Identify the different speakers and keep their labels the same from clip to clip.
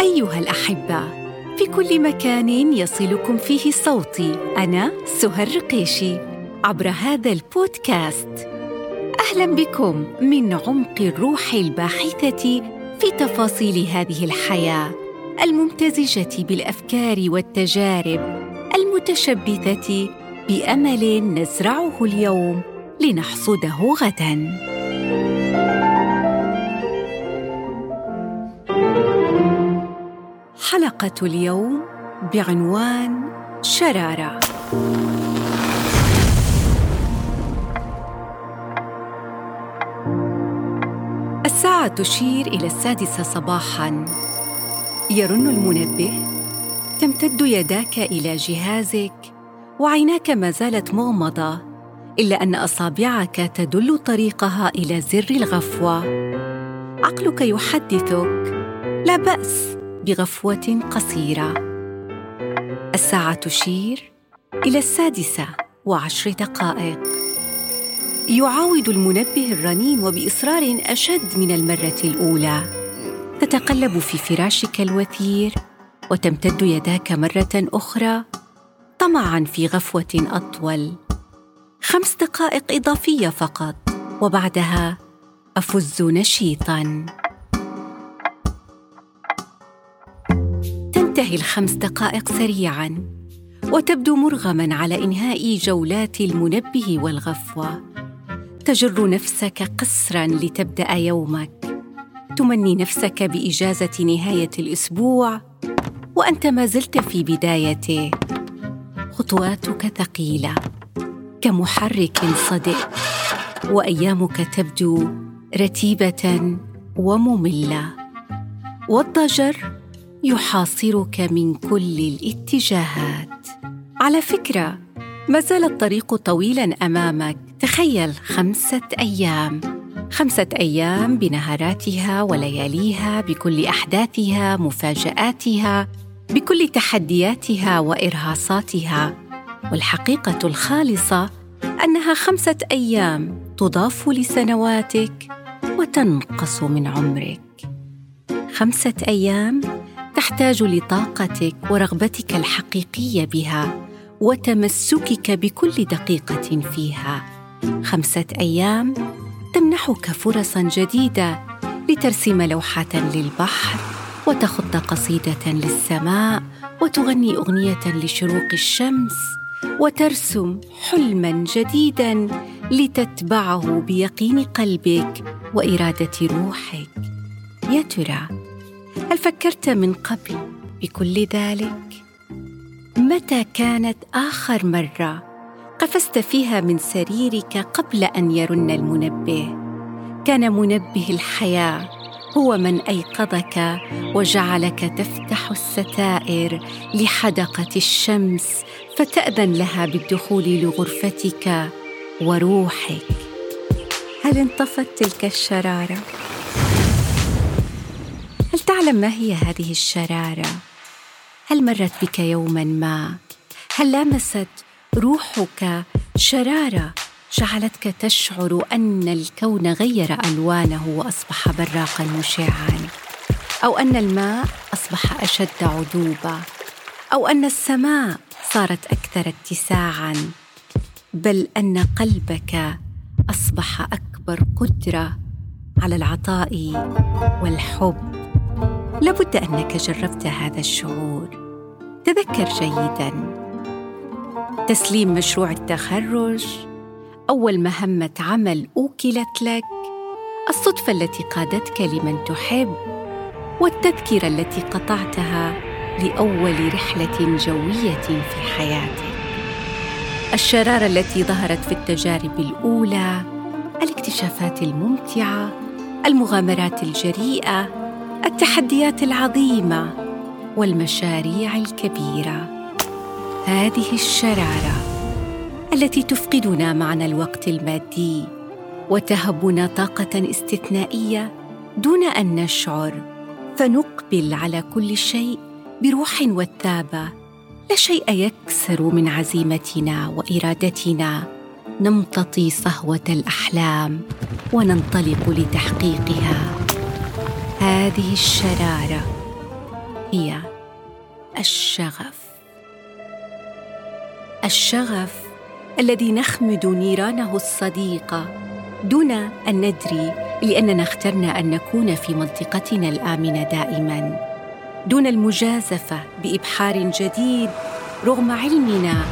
Speaker 1: أيها الأحبة في كل مكان يصلكم فيه صوتي أنا سهى الرقيشي عبر هذا البودكاست أهلا بكم من عمق الروح الباحثة في تفاصيل هذه الحياة الممتزجة بالأفكار والتجارب المتشبثة بأمل نزرعه اليوم لنحصده غداً. حلقة اليوم بعنوان شرارة. الساعة تشير إلى السادسة صباحاً. يرن المنبه. تمتد يداك إلى جهازك وعيناك ما زالت مغمضة إلا أن أصابعك تدل طريقها إلى زر الغفوة. عقلك يحدثك لا بأس بغفوة قصيرة. الساعة تشير إلى السادسة وعشر دقائق. يعاود المنبه الرنين وبإصرار أشد من المرة الأولى. تتقلب في فراشك الوثير وتمتد يداك مرة أخرى طمعا في غفوة أطول. خمس دقائق إضافية فقط وبعدها أفز نشيطا. تنتهي الخمس دقائق سريعا وتبدو مرغما على إنهاء جولات المنبه والغفوة. تجر نفسك قسرا لتبدأ يومك. تمني نفسك بإجازة نهاية الأسبوع وأنت ما زلت في بدايته. خطواتك ثقيلة كمحرك صدئ. وأيامك تبدو رتيبة ومملة. والضجر يحاصرك من كل الاتجاهات. على فكرة ما زال الطريق طويلا أمامك. تخيل خمسة أيام. خمسة أيام بنهاراتها ولياليها بكل أحداثها مفاجآتها بكل تحدياتها وإرهاصاتها. والحقيقة الخالصة أنها خمسة أيام تضاف لسنواتك وتنقص من عمرك. خمسة أيام تحتاج لطاقتك ورغبتك الحقيقية بها وتمسكك بكل دقيقة فيها. خمسة أيام تمنحك فرصا جديدة لترسم لوحة للبحر وتخط قصيدة للسماء وتغني أغنية لشروق الشمس وترسم حلما جديدا لتتبعه بيقين قلبك وإرادة روحك. يا ترى هل فكرت من قبل بكل ذلك؟ متى كانت آخر مرة قفزت فيها من سريرك قبل أن يرن المنبه؟ كان منبه الحياة هو من أيقظك وجعلك تفتح الستائر لحدقة الشمس فتأذن لها بالدخول لغرفتك وروحك. هل انطفت تلك الشرارة؟ تعلم ما هي هذه الشرارة؟ هل مرت بك يوما ما؟ هل لامست روحك شرارة جعلتك تشعر أن الكون غير ألوانه وأصبح براقا مشعا؟ أو أن الماء أصبح أشد عذوبة؟ أو أن السماء صارت أكثر اتساعا؟ بل أن قلبك أصبح أكبر قدرة على العطاء والحب. لابد أنك جربت هذا الشعور. تذكر جيدا. تسليم مشروع التخرج. أول مهمة عمل أوكلت لك. الصدفة التي قادتك لمن تحب. والتذكرة التي قطعتها لأول رحلة جوية في حياتك. الشرارة التي ظهرت في التجارب الأولى. الاكتشافات الممتعة. المغامرات الجريئة. التحديات العظيمة والمشاريع الكبيرة. هذه الشرارة التي تفقدنا معنى الوقت المادي وتهبنا طاقة استثنائية دون أن نشعر. فنقبل على كل شيء بروح وثابة. لا شيء يكسر من عزيمتنا وإرادتنا. نمتطي صهوة الأحلام وننطلق لتحقيقها. هذه الشرارة هي الشغف. الشغف الذي نخمد نيرانه الصديقه دون أن ندري لأننا اخترنا أن نكون في منطقتنا الآمنة دائما. دون المجازفة بإبحار جديد رغم علمنا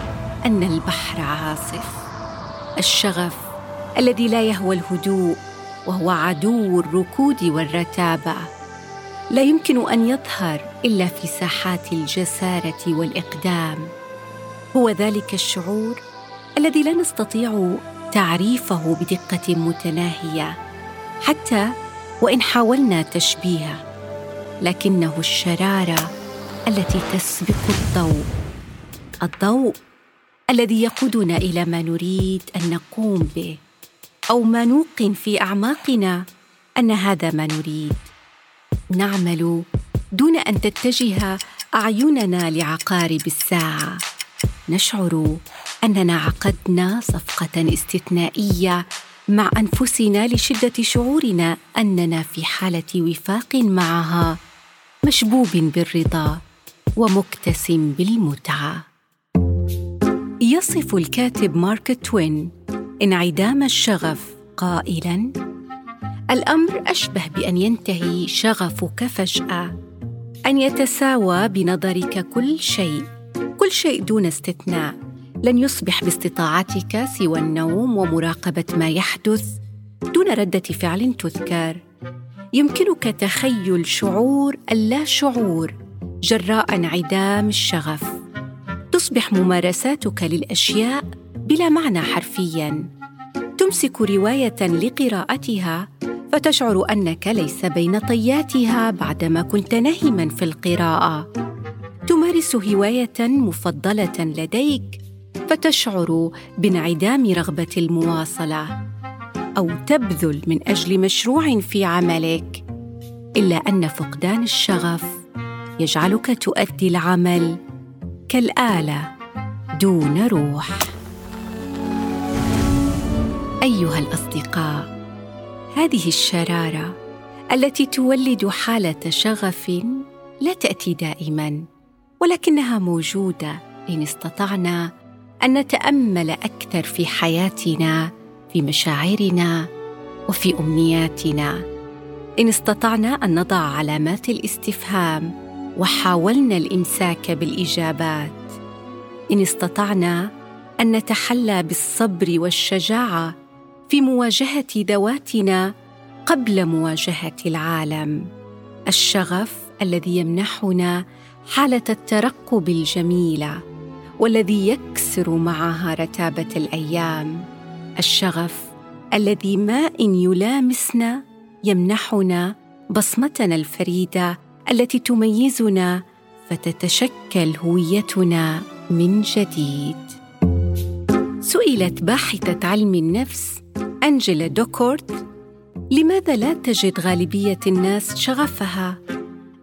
Speaker 1: أن البحر عاصف. الشغف الذي لا يهوى الهدوء وهو عدو الركود والرتابة. لا يمكن أن يظهر إلا في ساحات الجسارة والإقدام. هو ذلك الشعور الذي لا نستطيع تعريفه بدقة متناهية. حتى وإن حاولنا تشبيهه لكنه الشرارة التي تسبق الضوء. الضوء الذي يقودنا إلى ما نريد أن نقوم به. أو ما نوقن في أعماقنا أن هذا ما نريد. نعمل دون أن تتجه أعيننا لعقارب الساعة. نشعر أننا عقدنا صفقة استثنائية مع أنفسنا لشدة شعورنا أننا في حالة وفاق معها مشبوب بالرضا ومكتسم بالمتعة. يصف الكاتب مارك توين انعدام الشغف قائلا الأمر أشبه بأن ينتهي شغفك فجأة أن يتساوى بنظرك كل شيء كل شيء دون استثناء. لن يصبح باستطاعتك سوى النوم ومراقبة ما يحدث دون ردة فعل تذكر. يمكنك تخيل شعور اللا شعور جراء انعدام الشغف. تصبح ممارساتك للأشياء بلا معنى حرفيا. تمسك رواية لقراءتها فتشعر أنك ليس بين طياتها بعدما كنت نهما في القراءة. تمارس هواية مفضلة لديك فتشعر بانعدام رغبة المواصلة أو تبذل من أجل مشروع في عملك إلا أن فقدان الشغف يجعلك تؤدي العمل كالآلة دون روح. أيها الأصدقاء هذه الشرارة التي تولد حالة شغف لا تأتي دائما ولكنها موجودة إن استطعنا أن نتأمل أكثر في حياتنا في مشاعرنا وفي أمنياتنا. إن استطعنا أن نضع علامات الاستفهام وحاولنا الإمساك بالإجابات. إن استطعنا أن نتحلى بالصبر والشجاعة في مواجهة ذواتنا قبل مواجهة العالم. الشغف الذي يمنحنا حالة الترقب الجميلة والذي يكسر معها رتابة الأيام. الشغف الذي ما إن يلامسنا يمنحنا بصمتنا الفريدة التي تميزنا فتتشكل هويتنا من جديد. سئلت باحثة علم النفس أنجيلا دوكورت لماذا لا تجد غالبية الناس شغفها؟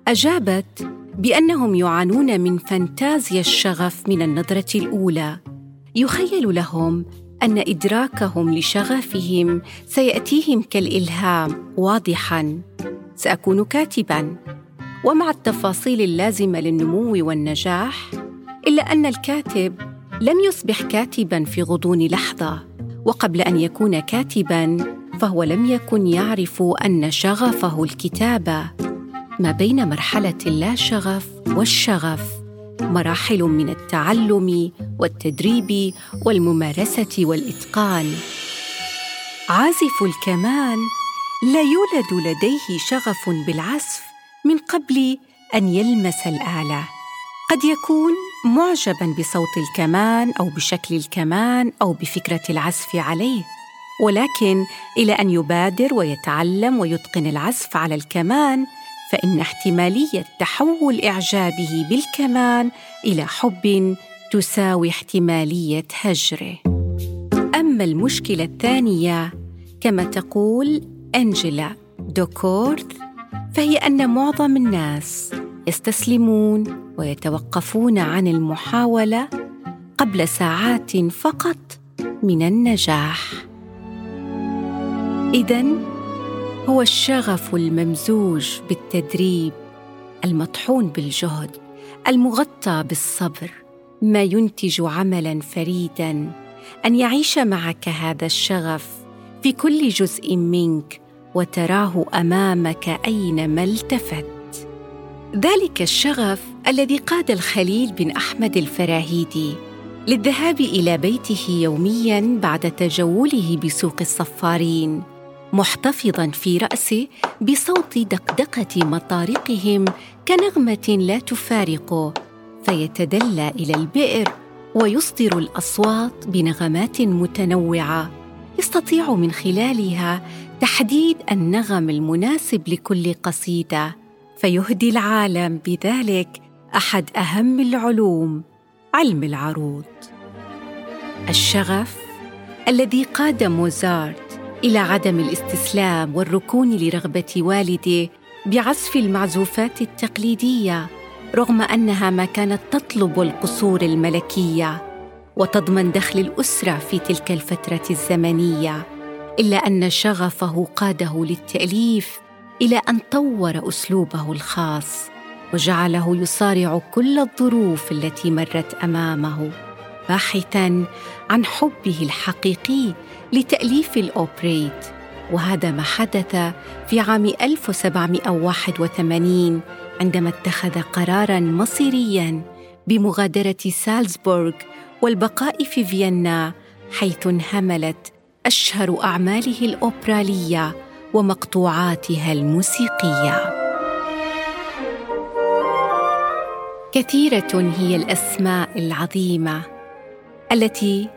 Speaker 1: أجابت بأنهم يعانون من فانتازيا الشغف من النظرة الأولى. يخيل لهم أن إدراكهم لشغفهم سيأتيهم كالإلهام. واضحاً سأكون كاتباً. ومع التفاصيل اللازمة للنمو والنجاح إلا أن الكاتب لم يصبح كاتباً في غضون لحظة. وقبل أن يكون كاتبا فهو لم يكن يعرف أن شغفه الكتابة. ما بين مرحلة اللا شغف والشغف مراحل من التعلم والتدريب والممارسة والإتقان. عازف الكمان لا يولد لديه شغف بالعزف من قبل أن يلمس الآلة. قد يكون معجبا بصوت الكمان أو بشكل الكمان أو بفكرة العزف عليه. ولكن إلى أن يبادر ويتعلم ويتقن العزف على الكمان فإن احتمالية تحول إعجابه بالكمان إلى حب تساوي احتمالية هجره. أما المشكلة الثانية كما تقول انجيلا دوكورث فهي أن معظم الناس يستسلمون ويتوقفون عن المحاولة قبل ساعات فقط من النجاح. اذا هو الشغف الممزوج بالتدريب المطحون بالجهد المغطى بالصبر ما ينتج عملا فريدا. أن يعيش معك هذا الشغف في كل جزء منك وتراه أمامك أينما التفت. ذلك الشغف الذي قاد الخليل بن أحمد الفراهيدي للذهاب إلى بيته يوميا بعد تجوله بسوق الصفارين محتفظا في رأسه بصوت دقدقة مطارقهم كنغمة لا تفارقه فيتدلى إلى البئر ويصدر الأصوات بنغمات متنوعة يستطيع من خلالها تحديد النغم المناسب لكل قصيدة. فيهدي العالم بذلك أحد أهم العلوم علم العروض. الشغف الذي قاد موزارت إلى عدم الاستسلام والركون لرغبة والده بعزف المعزوفات التقليدية رغم أنها ما كانت تطلب القصور الملكية وتضمن دخل الأسرة في تلك الفترة الزمنية إلا أن شغفه قاده للتأليف إلى أن طور أسلوبه الخاص وجعله يصارع كل الظروف التي مرت أمامه باحثا عن حبه الحقيقي لتأليف الأوبريت. وهذا ما حدث في عام 1781 عندما اتخذ قرارا مصيريا بمغادرة سالزبورغ والبقاء في فيينا حيث انهملت أشهر أعماله الأوبرالية ومقطوعاتها الموسيقية. كثيرة هي الأسماء العظيمة التي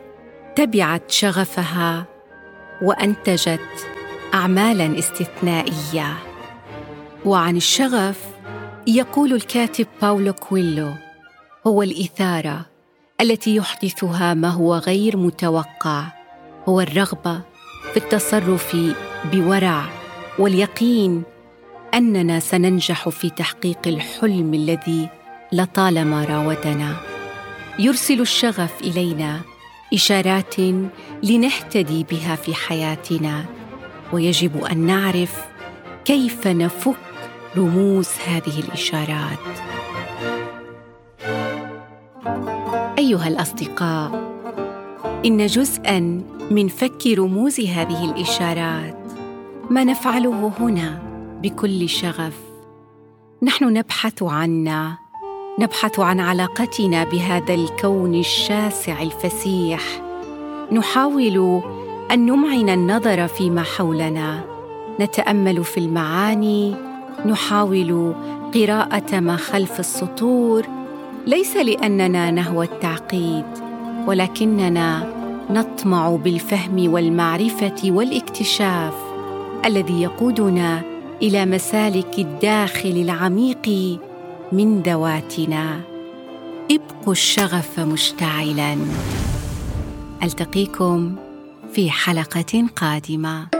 Speaker 1: تبعت شغفها وأنتجت اعمالا استثنائية. وعن الشغف يقول الكاتب باولو كويلو هو الإثارة التي يحدثها ما هو غير متوقع هو الرغبة في التصرف بورع واليقين أننا سننجح في تحقيق الحلم الذي لطالما راودنا. يرسل الشغف إلينا إشارات لنهتدي بها في حياتنا ويجب أن نعرف كيف نفك رموز هذه الإشارات. أيها الأصدقاء إن جزءا من فك رموز هذه الإشارات ما نفعله هنا بكل شغف. نحن نبحث عنا نبحث عن علاقتنا بهذا الكون الشاسع الفسيح. نحاول أن نمعن النظر فيما حولنا. نتأمل في المعاني. نحاول قراءة ما خلف السطور. ليس لأننا نهوى التعقيد ولكننا نطمع بالفهم والمعرفة والإكتشاف. الذي يقودنا إلى مسالك الداخل العميق من ذواتنا ابقوا الشغف مشتعلا. ألتقيكم في حلقة قادمة.